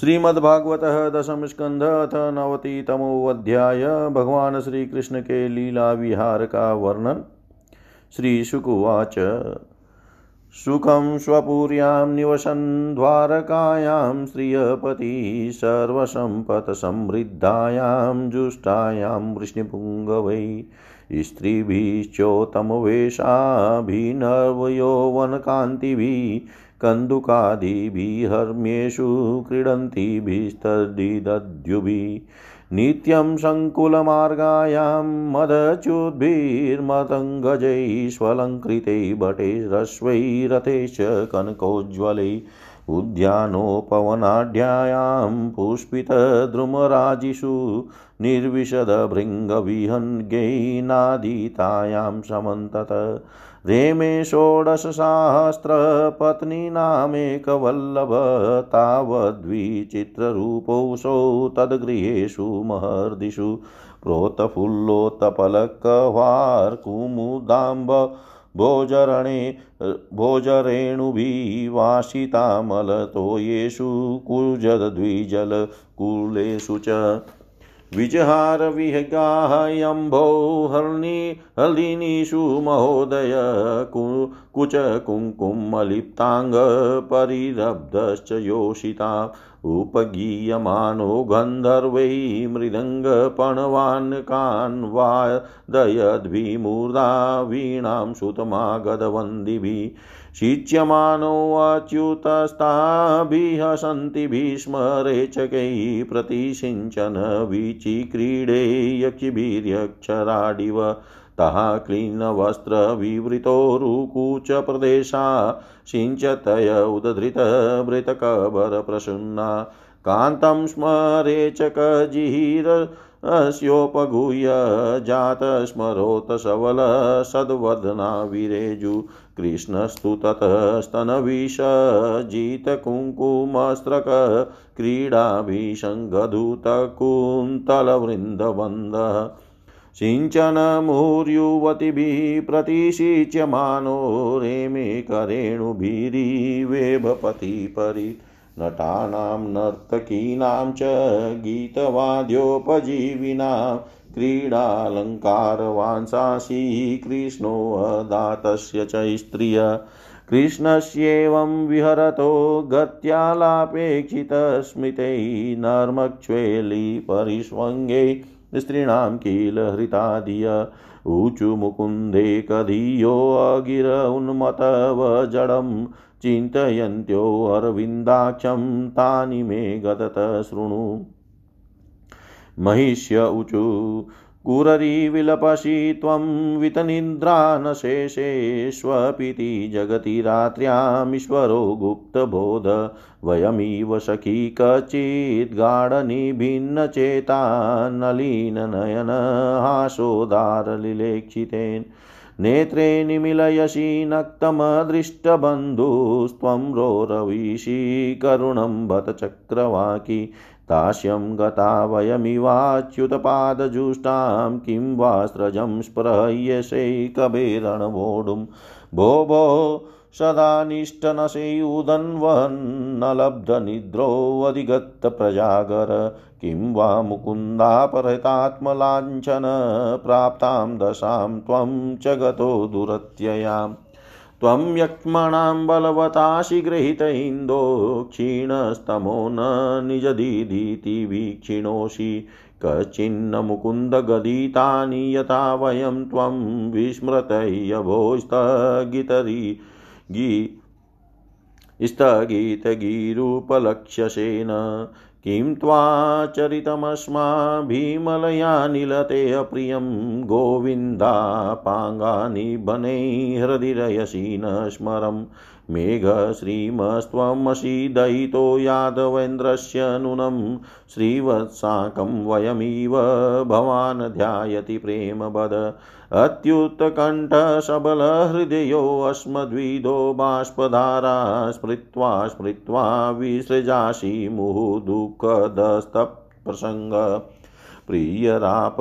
श्रीमद्भागवत दशम स्कंध अथ नवतितमोऽध्याय भगवान श्री कृष्ण के लीला विहार का वर्णन। श्रीशुकुवाच। सुखं स्वपुर्यां निवसन् द्वारकायां श्रियपति सर्वसम्पत्समृद्धायां जुष्टायां वृष्णिपुङ्गवै स्त्रीभिश्चोत्तमवेशाभिनवयौवनकान्तिभिः कन्दुकादिभिहर्म्येषु क्रीडन्तीभिस्तद्दिदद्युभिः नित्यं सङ्कुलमार्गायां मदच्युद्भिर्मतङ्गजैष्वलङ्कृतै भटैरश्वैरथैश्च कनकोज्ज्वलैः उद्यानोपवनाढ्यायां पुष्पितद्रुमराजिषु निर्विशदभृङ्गविहङ्गैनादितायां समन्तत रेमे षोडशसहस्रपत्नीनामेकवल्लभ तावद्विचित्ररूपोऽसौ तद्गृहेषु महर्दिषु प्रोतफुल्लोत्तपलकवार्कुमुदाम्ब भोजरणे भोजरेणुभिवासितामलतोयेषु कुजद्विजलकुलेषु च विजहारविहगायम्भो हर्णि हलिनीषु महोदय कुचकुङ्कुमलिप्ताङ्गपरिरब्धश्च योषिता। उपगीयमानो गन्धर्वै मृदङ्गपणवान् कान् वादयद्भिमूर्धा वीणां सुतमागधवन्दिभिः भीष्म रेचकैः प्रतिषिञ्चन वीचिक्रीडे यक्षिभिर्यक्षराडिव। तः क्लीनवस्त्रविवृतोरुकूचप्रदेशा सिञ्चतय उदधृतभृतकबरप्रसन्ना कान्तं स्मरेचकजिहिर अस्योपगूह्य जातस्मरोत सबलसद्वदना विरेजु। कृष्णस्तु ततस्तनविषजितकुङ्कुमस्त्रक क्रीडाभिषङ्गधूतकुन्तलवृन्दबन्धः सिञ्चनमुर्युवतिभिः प्रतिषिच्यमानो रेमे करेणुभिरीवेभपति परि। नटानां नर्तकीनां च गीतवाद्योपजीविनां क्रीडालङ्कारवांसांसि कृष्णोऽदातस्य च स्त्रिय। कृष्णस्येवं विहरतो गत्यालापेक्षितस्मितैः नर्मक्ष्वेलिपरिष्वङ्गे स्त्रीणां किल हृतादिय ऊचु मुकुन्दे कधीयोऽगिर उन्मतवजडं चिन्तयन्त्योऽरविन्दाक्षं तानि मे गदत शृणु। महिष्य ऊचु कुररीविलपसि त्वं वितनिद्रा न शेषेष्वपीति जगति रात्र्यामीश्वरो गुप्तबोध। वयमिव सखी कचिद्गाढनिभिन्नचेता नलीननयनहासोदारलिलेक्षितेन नेत्रे निमिलयसि नक्तमदृष्टबन्धुस्त्वं रोरवीषि करुणं बत चक्रवाकी। तास्यं गता वयमिवाच्युतपादजुष्टां किं वा स्रजं स्पृह्यशैकबेरणवोढुं भो भो सदानिष्टनशै उदन्वन्नलब्धनिद्रोऽधिगतप्रजागर किं वा मुकुन्दापहृतात्मलाञ्छन प्राप्तां दशां त्वं च गतो दुरत्ययाम् त्वं यक्ष्मणां बलवतासि गृहीत इन्दो क्षीणस्तमो न निजदीदिति वीक्षिणोषि कचिन्न मुकुन्दगदितानि यथा वयं त्वं विस्मृतयभोस्तगितरि गी स्थगितगिरूपलक्ष्यसेन किं त्वाचरितमस्माभिमलयानिलते अप्रियं गोविन्दापाङ्गानि वनैः हृदिरयसि न स्मरम्। मेघश्रीमस्त्वमसि दयितो यादवेन्द्रस्य नूनं श्रीवत्साकं वयमिव भवान् ध्यायति प्रेमवद अत्युत्कण्ठसबलहृदयोऽस्मद्विदो बाष्पधारा स्मृत्वा स्मृत्वा विसृजासि मुहुदुःखदस्तप्रसङ्ग। प्रियराप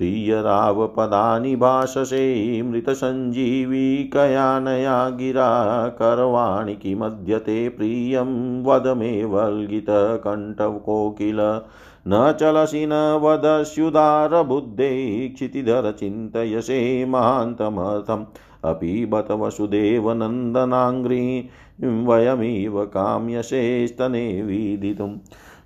प्रियरावपदानि भाषसे मृतसञ्जीविकयानया गिरा करवाणि किमद्यते प्रियं वद मे वल्गितकण्ठकोकिल। न चलसि न वदस्युदारबुद्धे क्षितिधरचिन्तयसे महान्तमर्थम्। अपि बत वसुदेवनन्दनाङ्घ्री वयमिव काम्यसे स्तने विदितुम्।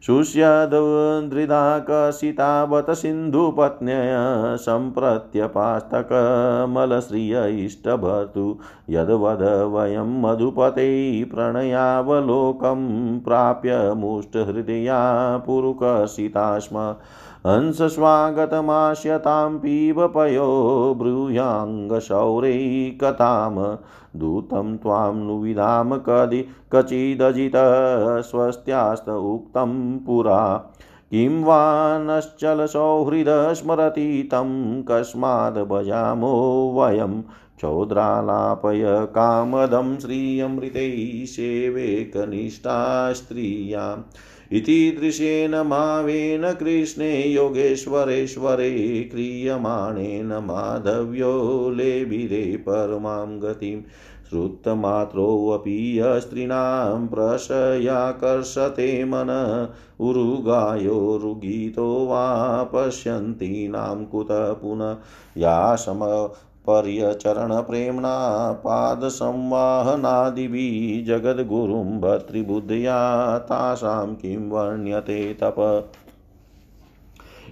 शुष्यदृदाकसितावत सिन्धुपत्न्यय सम्प्रत्यपास्तकमलश्रिय इष्टभर्तु यद्वद वयं मधुपते प्रणयावलोकं प्राप्य मुष्टहृदया पुरुकसिता स्म हंसस्वागतमास्यतां पीबपयो ब्रूयाङ्गशौरैकताम्। दूतं त्वां नुविधाम कदि कचिदजित स्वस्त्यास्त उक्तं पुरा। किं वा नश्चलसौहृद स्मरति तं कस्माद् भजामो वयं। चौद्रालापय कामदं श्रियमृतैः सेवेकनिष्ठा स्त्रियाम्। इति मावेन कृष्णे योगेश्वरेश्वरे क्रियमाणेन माधव्यो लेभिरे परमां गतिं। श्रुतमात्रोऽपि स्त्रीणां प्रशयाकर्षते मन। उरुगायोरुगीतो वा पश्यन्तीनां कुतः पुनः। या सम पर्यचरणप्रेम्णा पादसंवाहनादिभिः जगद्गुरुं भर्तृबुद्ध्या तासां किं वर्ण्यते तप।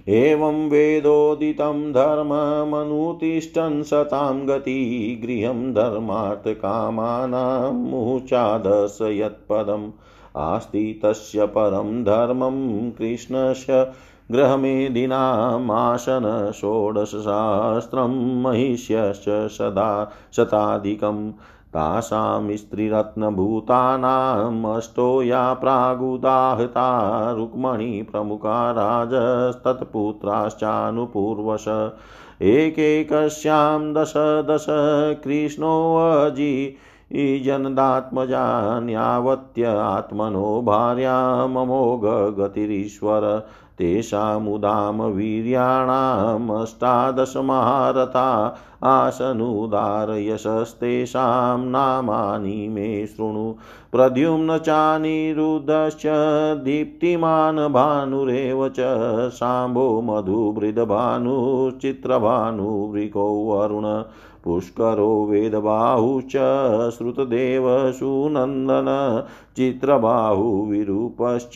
एवं वेदोदितं धर्ममनुतिष्ठन् सतां गति गृहं धर्मार्थकामानां मुचादश यत्पदम्। आस्ति तस्य परं धर्मं कृष्णस्य गृहमेदिनामासन षोडशसहस्रं महिष्यश्च सदा शताधिकं। तासां स्त्रीरत्नभूतानामष्टो या प्रागुदाहता रुक्मणिप्रमुखा राजस्तत्पुत्राश्चानुपूर्वश। एकैकस्यां दश दश कृष्णोऽजि जनदात्मजान्यावत्य आत्मनो भार्याममोघगतिरीश्वर तेषामुदाम वीर्याणामष्टादशमहारथा आसनुदारयशस्तेषां नामानि मे शृणु प्रद्युम्न चानिरुद्धश्च दीप्तिमान् भानुरेव च शाम्भो मधुभृदभानुश्चित्रभानुवृको वरुण पुष्करो वेदबाहुश्च श्रुतदेव सुनन्दन चित्रबाहुविरूपश्च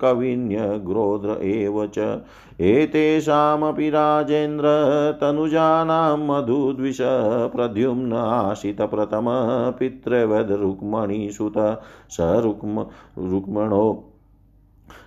कविन्यग्रोध्र एव च। एतेषामपि राजेन्द्र तनुजानां मधुद्विष प्रद्युम्न आशितप्रथम पितृवद्रुक्मणीसुत स रुक्म रुक्मणो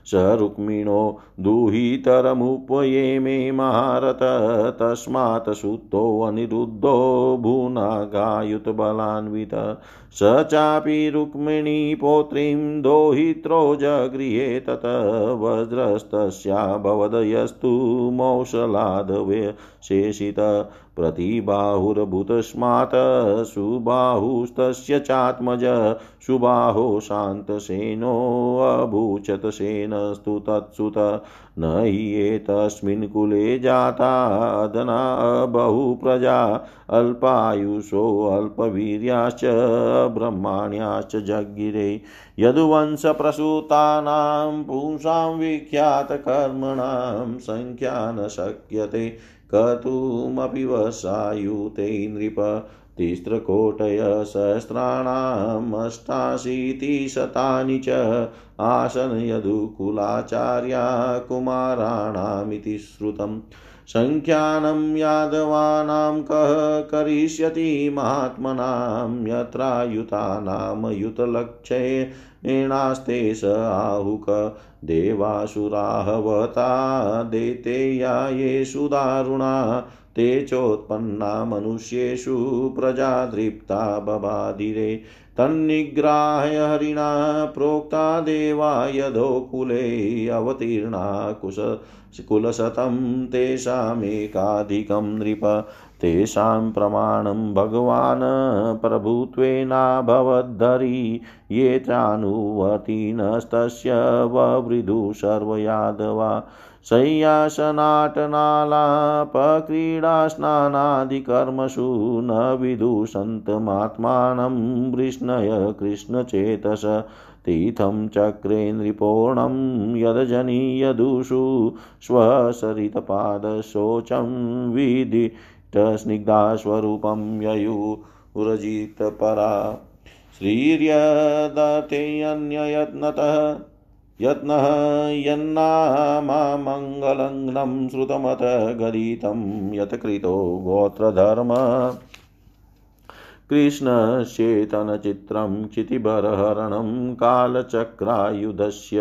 स रुक्मिणो दुहितरमुपये मे महारथ तस्मात् सुतोऽनिरुद्धो भूनागायुतबलान्वित स चापि रुक्मिणीपौत्रीं दोहित्रो जगृहे तत वज्रस्तस्याभवदयस्तु मौसलादवेशेषित प्रतिबाहुर्भूतस्मात् सुबाहुस्तस्य चात्मज, सुबाहो शान्तसेनोऽभूचत सेनस्तु तत्सुत न हि एतस्मिन् कुले जाता अदना बहुप्रजा अल्पायुषोऽल्पवीर्याश्च ब्रह्माण्याश्च जगिरे यदुवंशप्रसूतानां पुंसां विख्यातकर्मणां सङ्ख्या न शक्यते। कतुमपि वसायुते नृप तिस्रकोटय सहस्राणामष्टाशीतिशतानि च आसन् यदुकुलाचार्या कुमाराणामिति श्रुतम्। सङ्ख्यानं यादवानां कः करिष्यति महात्मनां यत्रायुतानां युतलक्ष्येणास्ते स आहुक देवासुराहवता देतेया येषु दारुणा ते चोत्पन्ना मनुष्येषु प्रजा दृप्ता बबाधिरे तन्निग्राह्य हरिणा प्रोक्ता देवा यदोकुले अवतीर्णा कुश कुलशतं तेषामेकाधिकं नृप। तेषां प्रमाणं भगवान् प्रभुत्वेनाभवद्धरी ये चानुवतीनस्तस्य ववृधु सर्वयादवा। शय्यासनाटनालापक्रीडास्नानादिकर्मसु न विदुषन्तमात्मानं वृष्णय कृष्णचेतस तीर्थं चक्रे नृपोणं यदजनीयदुषु स्वसरितपादशोचं विदितस्निग्धास्वरूपं ययुरजितपरा श्रीर्यदतेऽन्ययत्नतः यत्नः यन्नामामङ्गलग्नं श्रुतमत गदितं यत्कृतो गोत्रधर्म। कृष्णचेतनचित्रं क्षितिबरहरणं कालचक्रायुधस्य।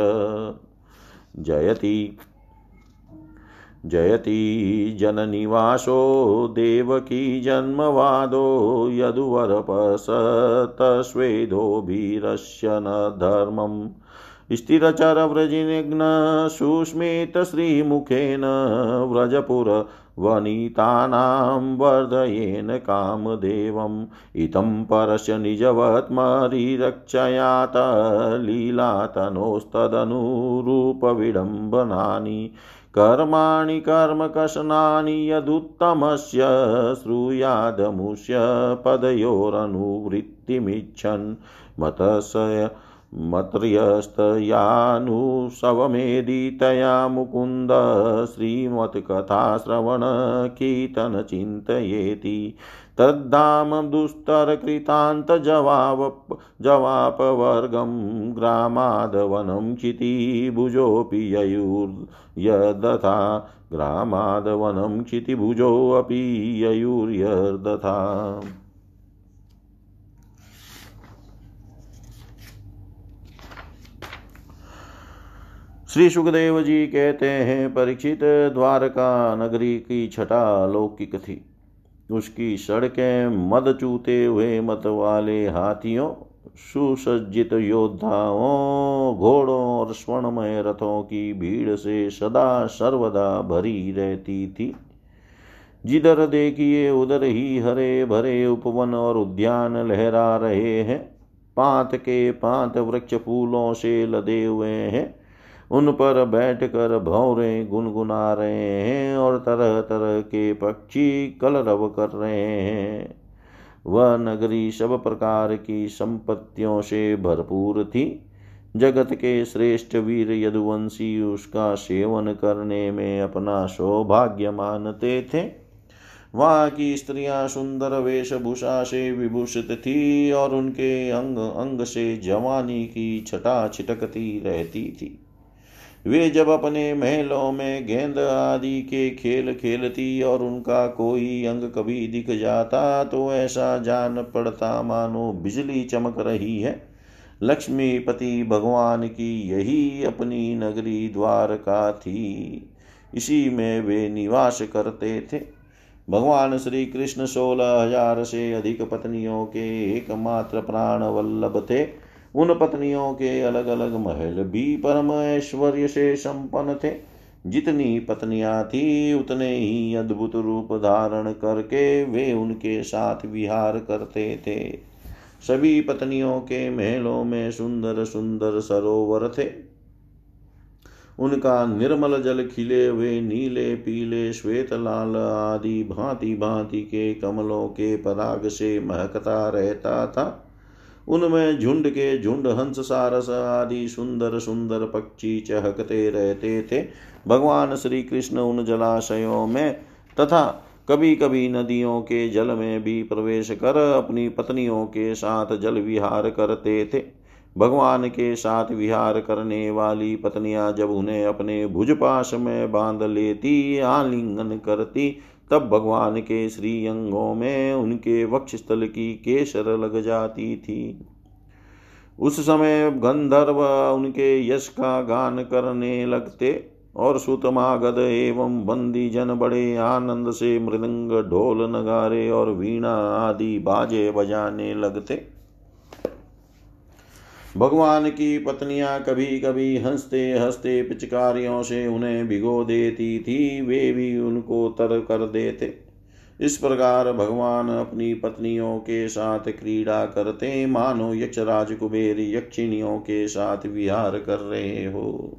जयति जयति जननिवासो देवकी जन्मवादो यदुवरपसतस्वेदोभिरस्य न धर्मम्। स्थिरचरव्रजिनिघ्न सुस्मितश्रीमुखेन व्रजपुरवनितानां वर्धयेन कामदेवम्। इतं परस्य निजवत्मरिरक्षयात लीलातनोस्तदनुरूपविडम्बनानि कर्माणि कर्मकशनानि यदुत्तमस्य श्रूयादमुष्य पदयोरनुवृत्तिमिच्छन्। मतस्य मत्र्यस्तयानुशवमेदितया मुकुन्द श्रीमत्कथाश्रवणकीर्तनचिन्तयेति। तद्धाम दुस्तरकृतान्तजवाप जवापवर्गं ग्रामादवनं क्षितिभुजोऽपि ययुर्यदथा ग्रामादवनं क्षितिभुजोऽपि ययुर्यदथा श्री सुखदेव जी कहते हैं, परीक्षित द्वारका नगरी की छठा लौकिक थी। उसकी सड़कें मद चूते हुए मत वाले हाथियों, सुसज्जित योद्धाओं, घोड़ों और स्वर्णमय रथों की भीड़ से सदा सर्वदा भरी रहती थी। जिधर देखिए, उधर ही हरे भरे उपवन और उद्यान लहरा रहे हैं। पात के पात वृक्ष फूलों से लदे हुए हैं। उन पर बैठकर भौरे, गुनगुना रहे हैं और तरह तरह के पक्षी कलरव कर रहे हैं। वह नगरी सब प्रकार की संपत्तियों से भरपूर थी। जगत के श्रेष्ठ वीर यदुवंशी उसका सेवन करने में अपना सौभाग्य मानते थे। वहाँ की स्त्रियाँ सुंदर वेशभूषा से विभूषित थी और उनके अंग अंग से जवानी की छटा छिटकती रहती थी। वे जब अपने महलों में गेंद आदि के खेल खेलती और उनका कोई अंग कभी दिख जाता तो ऐसा जान पड़ता, मानो बिजली चमक रही है। लक्ष्मीपति भगवान की यही अपनी नगरी द्वारका थी। इसी में वे निवास करते थे। भगवान श्री कृष्ण सोलह हज़ार से अधिक पत्नियों के एकमात्र प्राण वल्लभ थे। उन पत्नियों के अलग अलग महल भी परम ऐश्वर्य से संपन्न थे। जितनी पत्नियाँ थी, उतने ही अद्भुत रूप धारण करके वे उनके साथ विहार करते थे। सभी पत्नियों के महलों में सुंदर सुंदर सरोवर थे। उनका निर्मल जल खिले हुए नीले, पीले, श्वेत, लाल आदि भांति भांति के कमलों के पराग से महकता रहता था। उनमें झुंड के झुंड, हंस, सारस आदि सुंदर सुंदर पक्षी चहकते रहते थे। भगवान श्री कृष्ण उन जलाशयों में तथा कभी कभी नदियों के जल में भी प्रवेश कर अपनी पत्नियों के साथ जल विहार करते थे। भगवान के साथ विहार करने वाली पत्नियाँ जब उन्हें अपने भुजपाश में बाँध लेती, आलिंगन करती तब भगवान के श्री अंगों में उनके वक्षस्थल की केसर लग जाती थी। उस समय गंधर्व उनके यश का गान करने लगते और सुतमागध एवं बंदी जन बड़े आनंद से मृदंग ढोल नगारे और वीणा आदि बाजे बजाने लगते। भगवान की पत्नियाँ कभी कभी हँसते हँसते पिचकारियों से उन्हें भिगो देती थी, वे भी उनको तर कर देते। इस प्रकार भगवान अपनी पत्नियों के साथ क्रीड़ा करते, मानो यक्षराज कुबेर यक्षिणियों के साथ विहार कर रहे हो।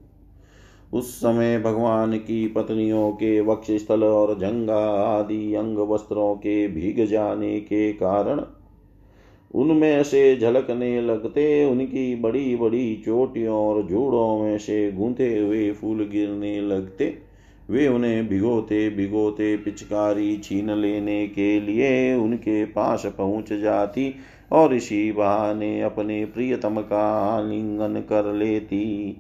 उस समय भगवान की पत्नियों के वक्ष स्थल और जंगा आदि अंग वस्त्रों के भीग जाने के कारण उनमें से झलकने लगते उनकी बड़ी बड़ी चोटियों और जूड़ों में से गूंथे हुए फूल गिरने लगते। वे उन्हें भिगोते भिगोते पिचकारी छीन लेने के लिए उनके पास पहुँच जाती और इसी बहाने अपने प्रियतम का आलिंगन कर लेती।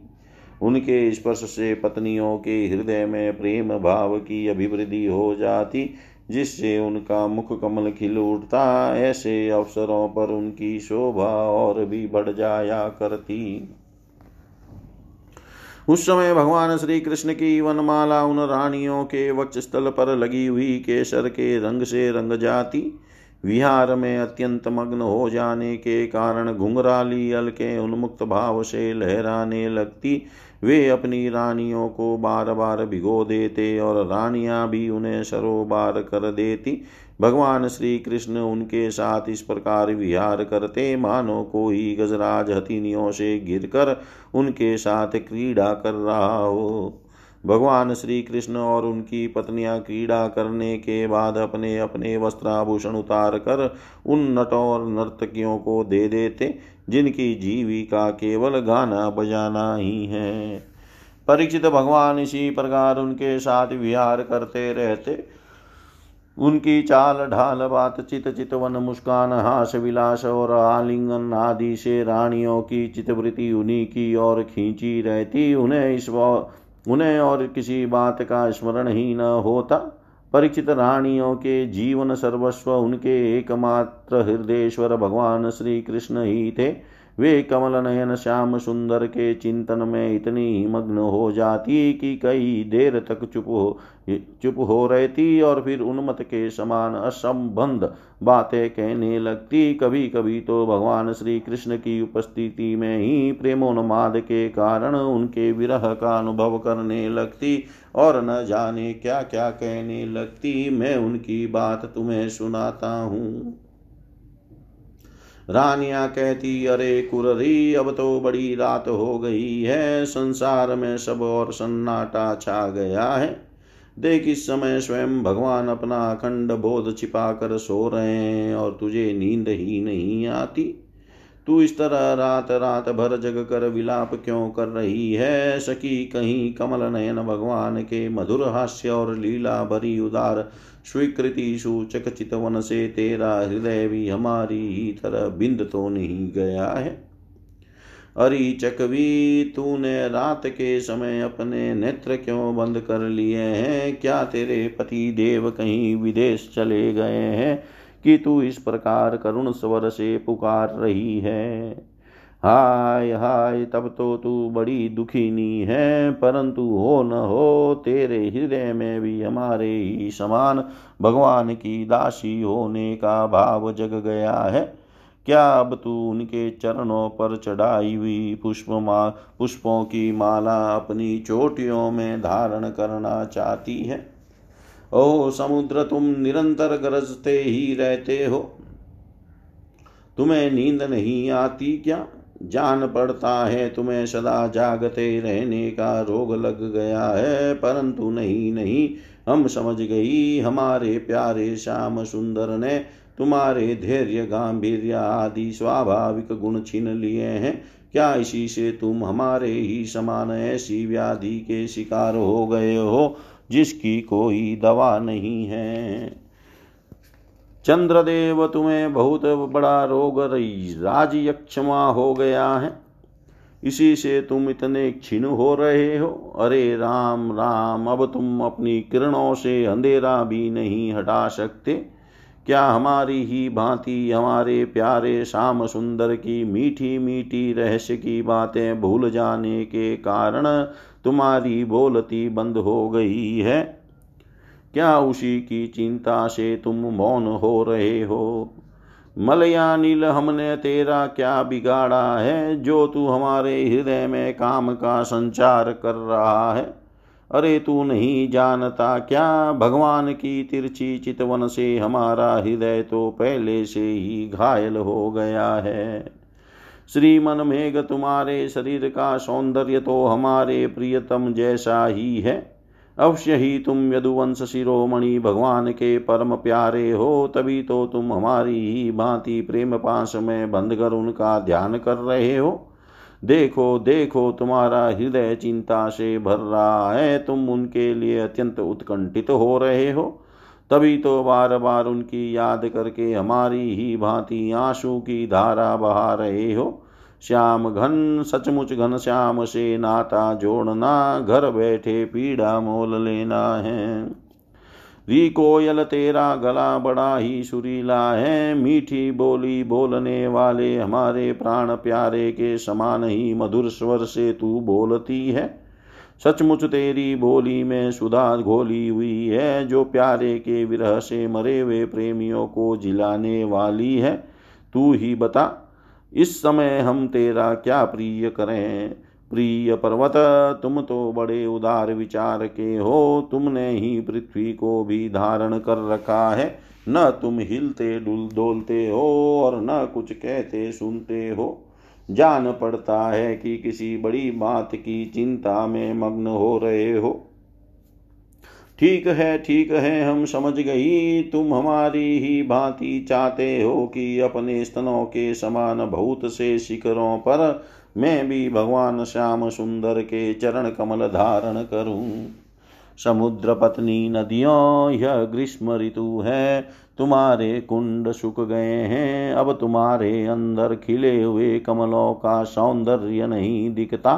उनके स्पर्श से पत्नियों के हृदय में प्रेम भाव की अभिवृद्धि हो जाती। जिससे उनका मुख कमल खिल उठता, ऐसे अवसरों पर उनकी शोभा और भी बढ़ जाया करती। उस समय भगवान श्री कृष्ण की वनमाला उन रानियों के वक्ष स्थल पर लगी हुई केसर के रंग से रंग जाती। विहार में अत्यंत मग्न हो जाने के कारण घुंघराली अलके उन्मुक्त भाव से लहराने लगती। वे अपनी रानियों को बार बार भिगो देते और रानियाँ भी उन्हें सरोबार कर देती। भगवान श्री कृष्ण उनके साथ इस प्रकार विहार करते। मानो कोई गजराज हथिनियों से गिरकर उनके साथ क्रीड़ा कर रहा हो। भगवान श्री कृष्ण और उनकी पत्नियाँ क्रीड़ा करने के बाद अपने अपने वस्त्राभूषण उतार कर उन नटों और नर्तकियों को दे देते। जिनकी जीविका केवल गाना बजाना ही है। परीक्षित भगवान इसी प्रकार उनके साथ विहार करते रहते। उनकी चाल, ढाल बातचीत चितवन, मुस्कान, हास, विलास और आलिंगन आदि से रानियों की चितवृत्ति उन्हीं की ओर खींची रहती। उन्हें इस उन्हें और किसी बात का स्मरण ही न होता। परीक्षित रानियों के जीवन सर्वस्व, उनके एकमात्र हृदयेश्वर भगवान श्री कृष्ण ही थे। वे कमल नयन, श्याम सुंदर के चिंतन में इतनी मग्न हो जाती कि कई देर तक चुप हो चुप हो रहती और फिर उन्मत के समान असंबंध बातें कहने लगती। कभी कभी तो भगवान श्री कृष्ण की उपस्थिति में ही प्रेमोन्माद के कारण उनके विरह का अनुभव करने लगती। और न जाने क्या क्या कहने लगती, मैं उनकी बात तुम्हें सुनाता हूँ। रानिया कहती, अरे कुररी, अब तो बड़ी रात हो गई है, संसार में सब और सन्नाटा छा गया है। देख, इस समय स्वयं भगवान अपना अखंड बोध छिपा कर सो रहे हैं और तुझे नींद ही नहीं आती। तू इस तरह रात रात भर जग कर विलाप क्यों कर रही है? सकी कहीं कमल नयन भगवान के मधुर हास्य और लीला भरी उदार स्वीकृति सूचक चितवन से तेरा हृदय भी हमारी ही तरह बिंद तो नहीं गया है? अरे चकवी, तूने रात के समय अपने नेत्र क्यों बंद कर लिए हैं? क्या तेरे पति देव कहीं विदेश चले गए हैं? कि तू इस प्रकार करुण स्वर से पुकार रही है। हाय हाय, तब तो तू बड़ी दुखीनी है, परंतु हो न हो, तेरे हृदय में भी हमारे ही समान भगवान की दासी होने का भाव जग गया है। क्या अब तू उनके चरणों पर चढ़ाई हुई पुष्प पुष्पों की माला अपनी चोटियों में धारण करना चाहती है? ओ समुद्र तुम निरंतर गरजते ही रहते हो। तुम्हें नींद नहीं आती क्या? जान पड़ता है, तुम्हें सदा जागते रहने का रोग लग गया है, परंतु नहीं नहीं, हम समझ गई, हमारे प्यारे श्याम सुंदर ने तुम्हारे धैर्य गांधीर्य आदि स्वाभाविक गुण छीन लिए हैं। क्या इसी से तुम हमारे ही समान ऐसी व्याधि के शिकार हो गए हो? जिसकी कोई दवा नहीं है। चंद्रदेव, तुम्हें बहुत बड़ा रोग राजयक्षमा हो गया है। इसी से तुम इतने क्षीण हो रहे हो। अरे राम राम, अब तुम अपनी किरणों से अंधेरा भी नहीं हटा सकते। क्या हमारी ही भांति, हमारे प्यारे श्याम सुंदर की मीठी मीठी रहस्य की बातें भूल जाने के कारण तुम्हारी बोलती बंद हो गई है? क्या उसी की चिंता से तुम मौन हो रहे हो? मलयानिल, हमने तेरा क्या बिगाड़ा है जो तू हमारे हृदय में काम का संचार कर रहा है? अरे तू नहीं जानता क्या? भगवान की तिरछी चितवन से हमारा हृदय तो पहले से ही घायल हो गया है। श्रीमन मेघ, तुम्हारे शरीर का सौंदर्य तो हमारे प्रियतम जैसा ही है। अवश्य ही तुम यदुवंश शिरोमणि भगवान के परम प्यारे हो, तभी तो तुम हमारी ही भांति प्रेम पास में बंधकर उनका ध्यान कर रहे हो। देखो देखो, तुम्हारा हृदय चिंता से भर रहा है। तुम उनके लिए अत्यंत उत्कंठित हो रहे हो। तभी तो बार बार उनकी याद करके हमारी ही भांति आँसू की धारा बहा रहे हो। श्याम घन, सचमुच घन श्याम से नाता जोड़ना, घर बैठे पीड़ा मोल लेना है। री कोयल तेरा गला बड़ा ही सुरीला है, मीठी बोली बोलने वाले हमारे प्राण प्यारे के समान ही मधुर स्वर से तू बोलती है। सचमुच तेरी बोली में सुधा घोली हुई है, जो प्यारे के विरह से मरे हुए प्रेमियों को जिलाने वाली है। तू ही बता, इस समय हम तेरा क्या प्रिय करें? प्रिय पर्वत, तुम तो बड़े उदार विचार के हो। तुमने ही पृथ्वी को भी धारण कर रखा है। न तुम हिलते डुल डोलते हो और न कुछ कहते सुनते हो। जान पड़ता है कि किसी बड़ी बात की चिंता में मग्न हो रहे हो। ठीक है ठीक है, हम समझ गई। तुम हमारी ही भांति चाहते हो कि अपने स्तनों के समान बहुत से शिखरों पर मैं भी भगवान श्याम सुंदर के चरण कमल धारण करूँ। समुद्र पत्नी नदियों, यह ग्रीष्म ऋतु है। तुम्हारे कुंड सुख गए हैं, अब तुम्हारे अंदर खिले हुए कमलों का सौंदर्य नहीं दिखता।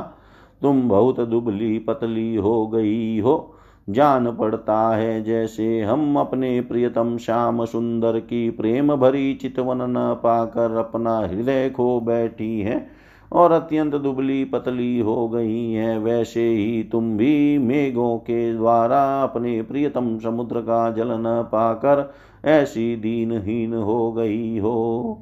तुम बहुत दुबली पतली हो गई हो, जान पड़ता है जैसे हम अपने प्रियतम श्याम सुंदर की प्रेम भरी चितवन न पाकर अपना हृदय खो बैठी है। और अत्यंत दुबली पतली हो गई है। वैसे ही तुम भी मेघों के द्वारा अपने प्रियतम समुद्र का जल न पाकर ऐसी दीनहीन हो गई हो।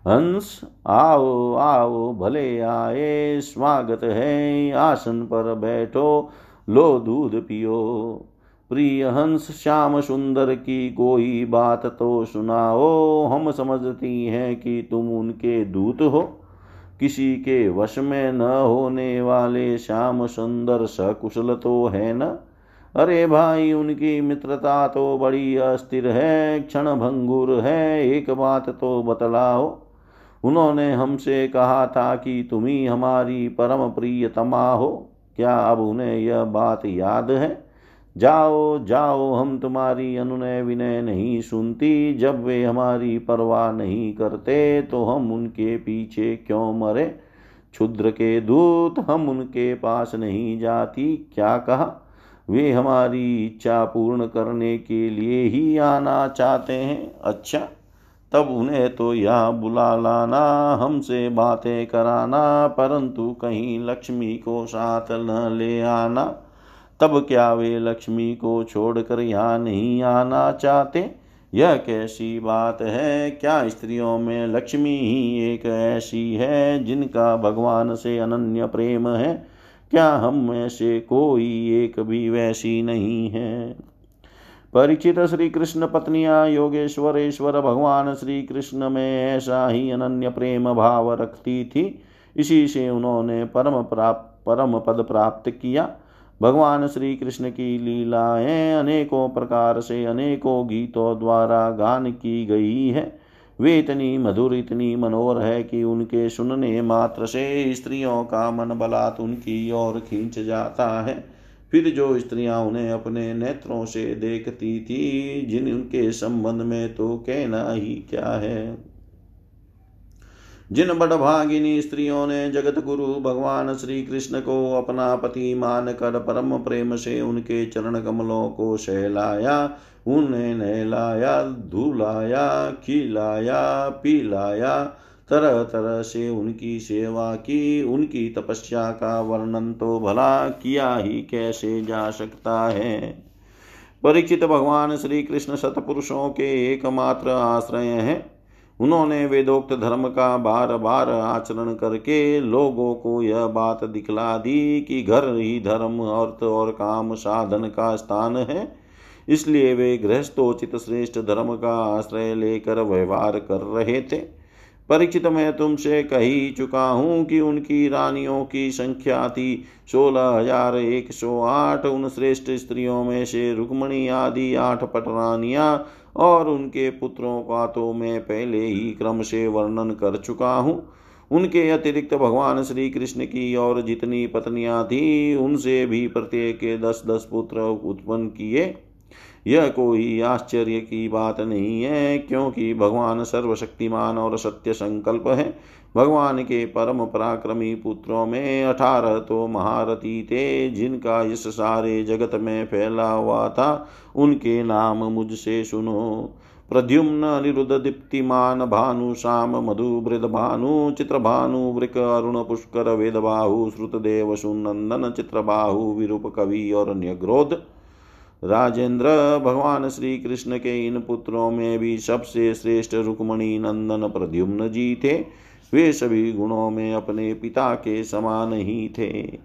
हंस, आओ आओ, भले आए, स्वागत है, आसन पर बैठो, लो दूध पियो। प्रिय हंस, श्याम सुंदर की कोई बात तो सुनाओ। हम समझती हैं कि तुम उनके दूत हो। किसी के वश में न होने वाले श्याम सुंदर सकुशल तो है न? अरे भाई, उनकी मित्रता तो बड़ी अस्थिर है, क्षण भंगुर है, एक बात तो बतलाओ। उन्होंने हमसे कहा था कि तुम ही हमारी परम प्रियतमा हो। क्या अब उन्हें यह बात याद है? जाओ जाओ, हम तुम्हारी अनुनय विनय नहीं सुनती। जब वे हमारी परवाह नहीं करते तो हम उनके पीछे क्यों मरे? क्षुद्र के दूत, हम उनके पास नहीं जाती। क्या कहा? वे हमारी इच्छा पूर्ण करने के लिए ही आना चाहते हैं। अच्छा तब उन्हें तो यह बुला लाना, हमसे बातें कराना, परंतु कहीं लक्ष्मी को साथ न ले आना। तब क्या वे लक्ष्मी को छोड़कर यहाँ नहीं आना चाहते? यह कैसी बात है? क्या स्त्रियों में लक्ष्मी ही एक ऐसी है जिनका भगवान से अनन्य प्रेम है? क्या हम से कोई एक भी वैसी नहीं है? परिचित श्री कृष्ण पत्नियाँ योगेश्वरेश्वर भगवान श्री कृष्ण में ऐसा ही अनन्य प्रेम भाव रखती थी। इसी से उन्होंने परम प्राप्त परम पद प्राप्त किया। भगवान श्री कृष्ण की लीलाएँ अनेकों प्रकार से अनेकों गीतों द्वारा गान की गई है। वे इतनी मधुर, इतनी मनोहर है कि उनके सुनने मात्र से स्त्रियों का मन बलात् उनकी ओर खींच जाता है। फिर जो स्त्रियाँ उन्हें अपने नेत्रों से देखती थी, जिनके संबंध में तो कहना ही क्या है? जिन बड़भागिनी स्त्रियों ने जगत गुरु भगवान श्री कृष्ण को अपना पति मान कर परम प्रेम से उनके चरण कमलों को सहलाया, उन्हें नहलाया, धुलाया, खिलाया, पिलाया तरह तरह से उनकी सेवा की, उनकी तपस्या का वर्णन तो भला किया ही कैसे जा सकता है। परीक्षित भगवान श्री कृष्ण सतपुरुषों के एकमात्र आश्रय हैं। उन्होंने वेदोक्त धर्म का बार बार आचरण करके लोगों को यह बात दिखला दी कि घर ही धर्म, अर्थ और काम साधन का स्थान है। इसलिए वे गृहस्थोचित श्रेष्ठ धर्म का आश्रय लेकर व्यवहार कर रहे थे। परीक्षित, मैं तुमसे कही चुका हूँ कि उनकी रानियों की संख्या थी। सोलह हज़ार एक सौ आठ, उन श्रेष्ठ स्त्रियों में से रुक्मणी आदि आठ पटरानियाँ और उनके पुत्रों का तो मैं पहले ही क्रम से वर्णन कर चुका हूँ। उनके अतिरिक्त भगवान श्री कृष्ण की और जितनी पत्नियाँ थीं, उनसे भी प्रत्येक के दस दस पुत्र उत्पन्न किए। यह कोई आश्चर्य की बात नहीं है, क्योंकि भगवान सर्वशक्तिमान और सत्य संकल्प है। भगवान के परम पराक्रमी पुत्रों में अठारह तो महारथी थे, जिनका इस सारे जगत में फैला हुआ था। उनके नाम मुझसे सुनो। प्रद्युम्न अनिरुद्ध दीप्तिमान, भानु श्याम मधु चित्र भानु वृक, अरुण पुष्कर वेद बाहु श्रुतदेव सुनंदन चित्र बाहु विरूप कवि और न्यग्रोध। राजेंद्र, भगवान श्री कृष्ण के इन पुत्रों में भी सबसे श्रेष्ठ रुक्मणी नंदन प्रद्युम्न जी थे। वे सभी गुणों में अपने पिता के समान ही थे।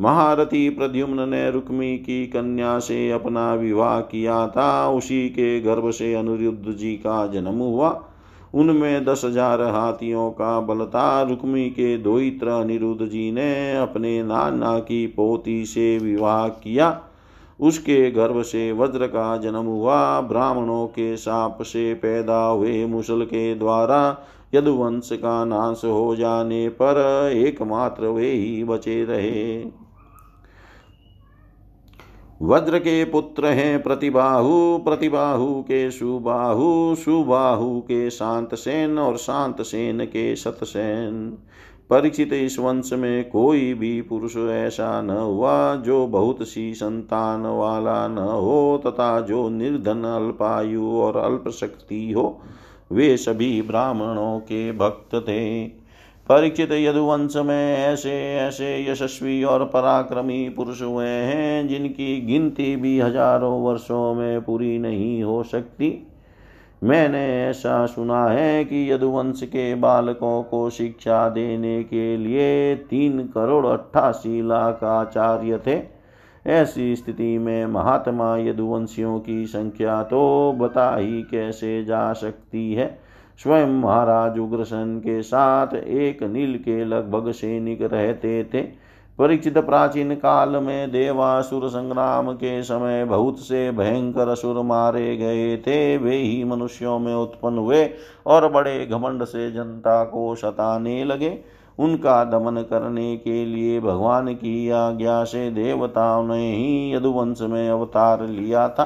महारथी प्रद्युम्न ने रुक्मी की कन्या से अपना विवाह किया था। उसी के गर्भ से अनिरुद्ध जी का जन्म हुआ। उनमें दस हज़ार हाथियों का बल था। रुक्मी के दोहित्र अनिरुद्ध जी ने अपने नाना की पोती से विवाह किया। उसके गर्भ से वज्र का जन्म हुआ। ब्राह्मणों के साप से पैदा हुए मुसल के द्वारा यदुवंश का नाश हो जाने पर एकमात्र वे ही बचे रहे। वज्र के पुत्र हैं प्रतिबाहु प्रतिबाहु के सुबाहु सुबाहु के शांत सेन और शांत सेन के सतसेन। परीक्षित इस वंश में कोई भी पुरुष ऐसा न हुआ, जो बहुत सी संतान वाला न हो तथा जो निर्धन, अल्पायु और अल्प शक्ति हो, वे सभी ब्राह्मणों के भक्त थे। परीक्षित यदुवंश में ऐसे ऐसे यशस्वी और पराक्रमी पुरुष हुए हैं, जिनकी गिनती भी हज़ारों वर्षों में पूरी नहीं हो सकती। मैंने ऐसा सुना है कि यदुवंश के बालकों को शिक्षा देने के लिए तीन करोड़ अट्ठासी लाख आचार्य थे। ऐसी स्थिति में महात्मा यदुवंशियों की संख्या तो बता ही कैसे जा सकती है? स्वयं महाराज उग्रसेन के साथ एक नील के लगभग सैनिक रहते थे। परीक्षित प्राचीन काल में देवासुर संग्राम के समय बहुत से भयंकर असुर मारे गए थे। वे ही मनुष्यों में उत्पन्न हुए और बड़े घमंड से जनता को सताने लगे। उनका दमन करने के लिए भगवान की आज्ञा से देवताओं ने ही यदुवंश में अवतार लिया था।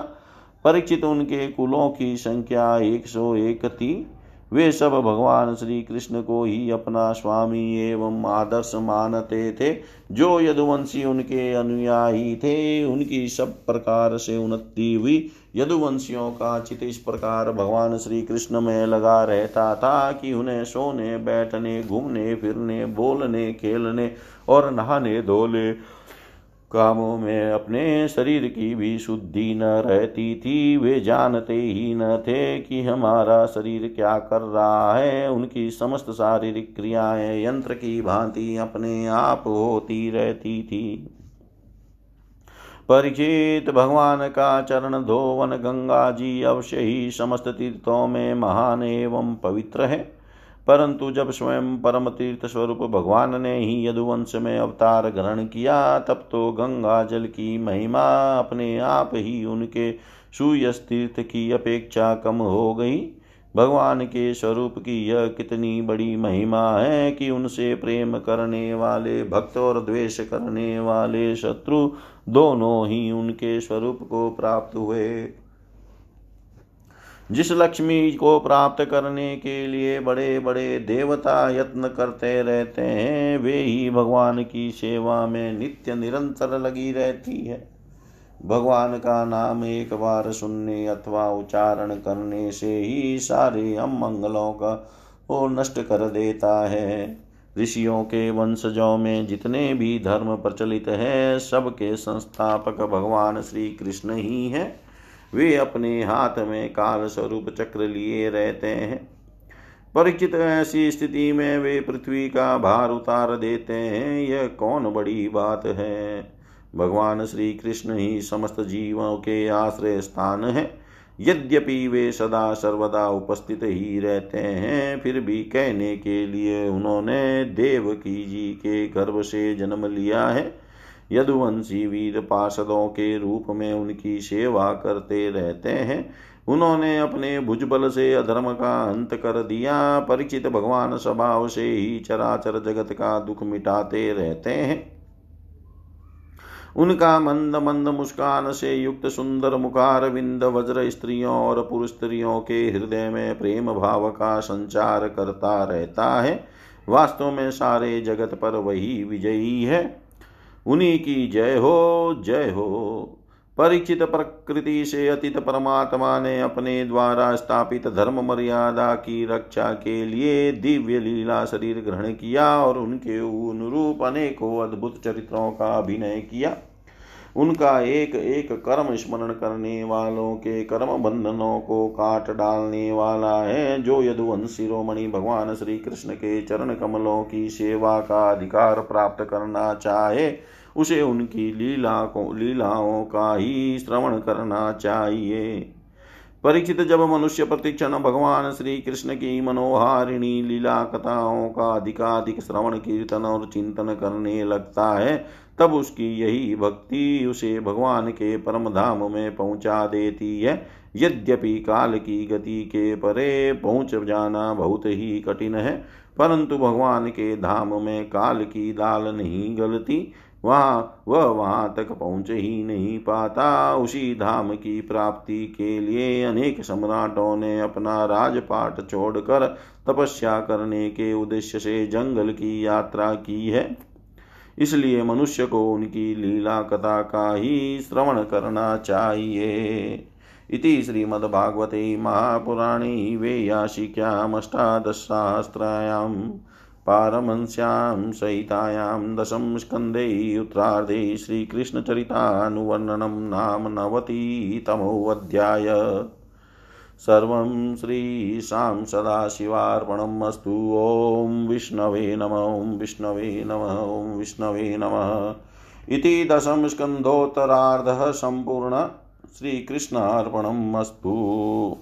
परीक्षित उनके कुलों की संख्या एक सौ एक थी। वे सब भगवान श्री कृष्ण को ही अपना स्वामी एवं आदर्श मानते थे, जो यदुवंशी उनके अनुयायी थे। उनकी सब प्रकार से उन्नति हुई। यदुवंशियों का चित इस प्रकार भगवान श्री कृष्ण में लगा रहता था कि उन्हें सोने, बैठने, घूमने, फिरने, बोलने, खेलने और नहाने धोले कामों में अपने शरीर की भी शुद्धि न रहती थी। वे जानते ही न थे कि हमारा शरीर क्या कर रहा है। उनकी समस्त शारीरिक क्रियाएँ, यंत्र की भांति अपने आप होती रहती थी। परिचित भगवान का चरण धोवन गंगा जी अवश्य ही समस्त तीर्थों में महान एवं पवित्र है। परंतु जब स्वयं परम तीर्थ स्वरूप भगवान ने ही यदुवंश में अवतार ग्रहण किया, तब तो गंगा जल की महिमा अपने आप ही उनके सुयस तीर्थ की अपेक्षा कम हो गई। भगवान के स्वरूप की यह कितनी बड़ी महिमा है कि उनसे प्रेम करने वाले, भक्त और द्वेष करने वाले शत्रु दोनों ही उनके स्वरूप को प्राप्त हुए। जिस लक्ष्मी को प्राप्त करने के लिए बड़े बड़े देवता यत्न करते रहते हैं, वे ही भगवान की सेवा में नित्य निरंतर लगी रहती है। भगवान का नाम एक बार सुनने अथवा उच्चारण करने से ही सारे अमंगलों का वो नष्ट कर देता है। ऋषियों के वंशजों में जितने भी धर्म प्रचलित है, सबके संस्थापक भगवान श्री कृष्ण ही हैं। वे अपने हाथ में काल स्वरूप चक्र लिए रहते हैं। परिचित ऐसी स्थिति में वे पृथ्वी का भार उतार देते हैं। यह कौन बड़ी बात है? भगवान श्री कृष्ण ही समस्त जीवों के आश्रय स्थान है। यद्यपि वे सदा सर्वदा उपस्थित ही रहते हैं, फिर भी कहने के लिए उन्होंने देव की जी के गर्भ से जन्म लिया है। यदुवंशी वीर पार्षदों के रूप में उनकी सेवा करते रहते हैं। उन्होंने अपने भुजबल से अधर्म का अंत कर दिया। परिचित भगवान स्वभाव से ही चराचर जगत का दुख मिटाते रहते हैं। उनका मंद मंद मुस्कान से युक्त सुंदर मुखार विंद वज्र स्त्रियों और पुरुष स्त्रियों के हृदय में प्रेम भाव का संचार करता रहता है। वास्तव में सारे जगत पर वही विजयी है। उन्हीं की जय हो जय हो। परिचित प्रकृति से अतीत परमात्मा ने अपने द्वारा स्थापित धर्म मर्यादा की रक्षा के लिए दिव्य लीला शरीर ग्रहण किया और उनके अनुरूप अनेकों अद्भुत चरित्रों का अभिनय किया। उनका एक एक कर्म स्मरण करने वालों के कर्म बंधनों को काट डालने वाला है, जो यदुवंश शिरोमणि भगवान श्री कृष्ण के चरण कमलों की सेवा का अधिकार प्राप्त करना चाहे, उसे उनकी लीला को, लीलाओं का ही श्रवण करना चाहिए। परीक्षित जब मनुष्य प्रतिक्षण भगवान श्री कृष्ण की मनोहारिणी लीला कथाओं का अधिकाधिक श्रवण, कीर्तन और चिंतन करने लगता है तब उसकी यही भक्ति उसे भगवान के परम धाम में पहुँचा देती है। यद्यपि काल की गति के परे पहुँच जाना बहुत ही कठिन है, परंतु भगवान के धाम में काल की दाल नहीं गलती, वहाँ वह वहाँ तक पहुँच ही नहीं पाता। उसी धाम की प्राप्ति के लिए अनेक सम्राटों ने अपना राजपाट छोड़कर तपस्या करने के उद्देश्य से जंगल की यात्रा की है। इसलिए मनुष्य को उनकी लीला कथा का ही श्रवण करना चाहिए। इति श्रीमद्भागवते महापुराणे वेयाशिक्यामष्टादशसाहस्रायां पारमंस्यां सहितायां दशम स्कन्धे उत्तरार्धे श्रीकृष्णचरितानुवर्णनं नाम नवतितमोऽध्याय। सर्वं श्रीशां सदाशिवार्पणम् ॐ विष्णवे नम, ॐ विष्णवे नम, ॐ विष्णवे नमः। इति दशमस्कन्धोत्तरार्धः सम्पूर्ण श्रीकृष्णार्पणम् अस्तु।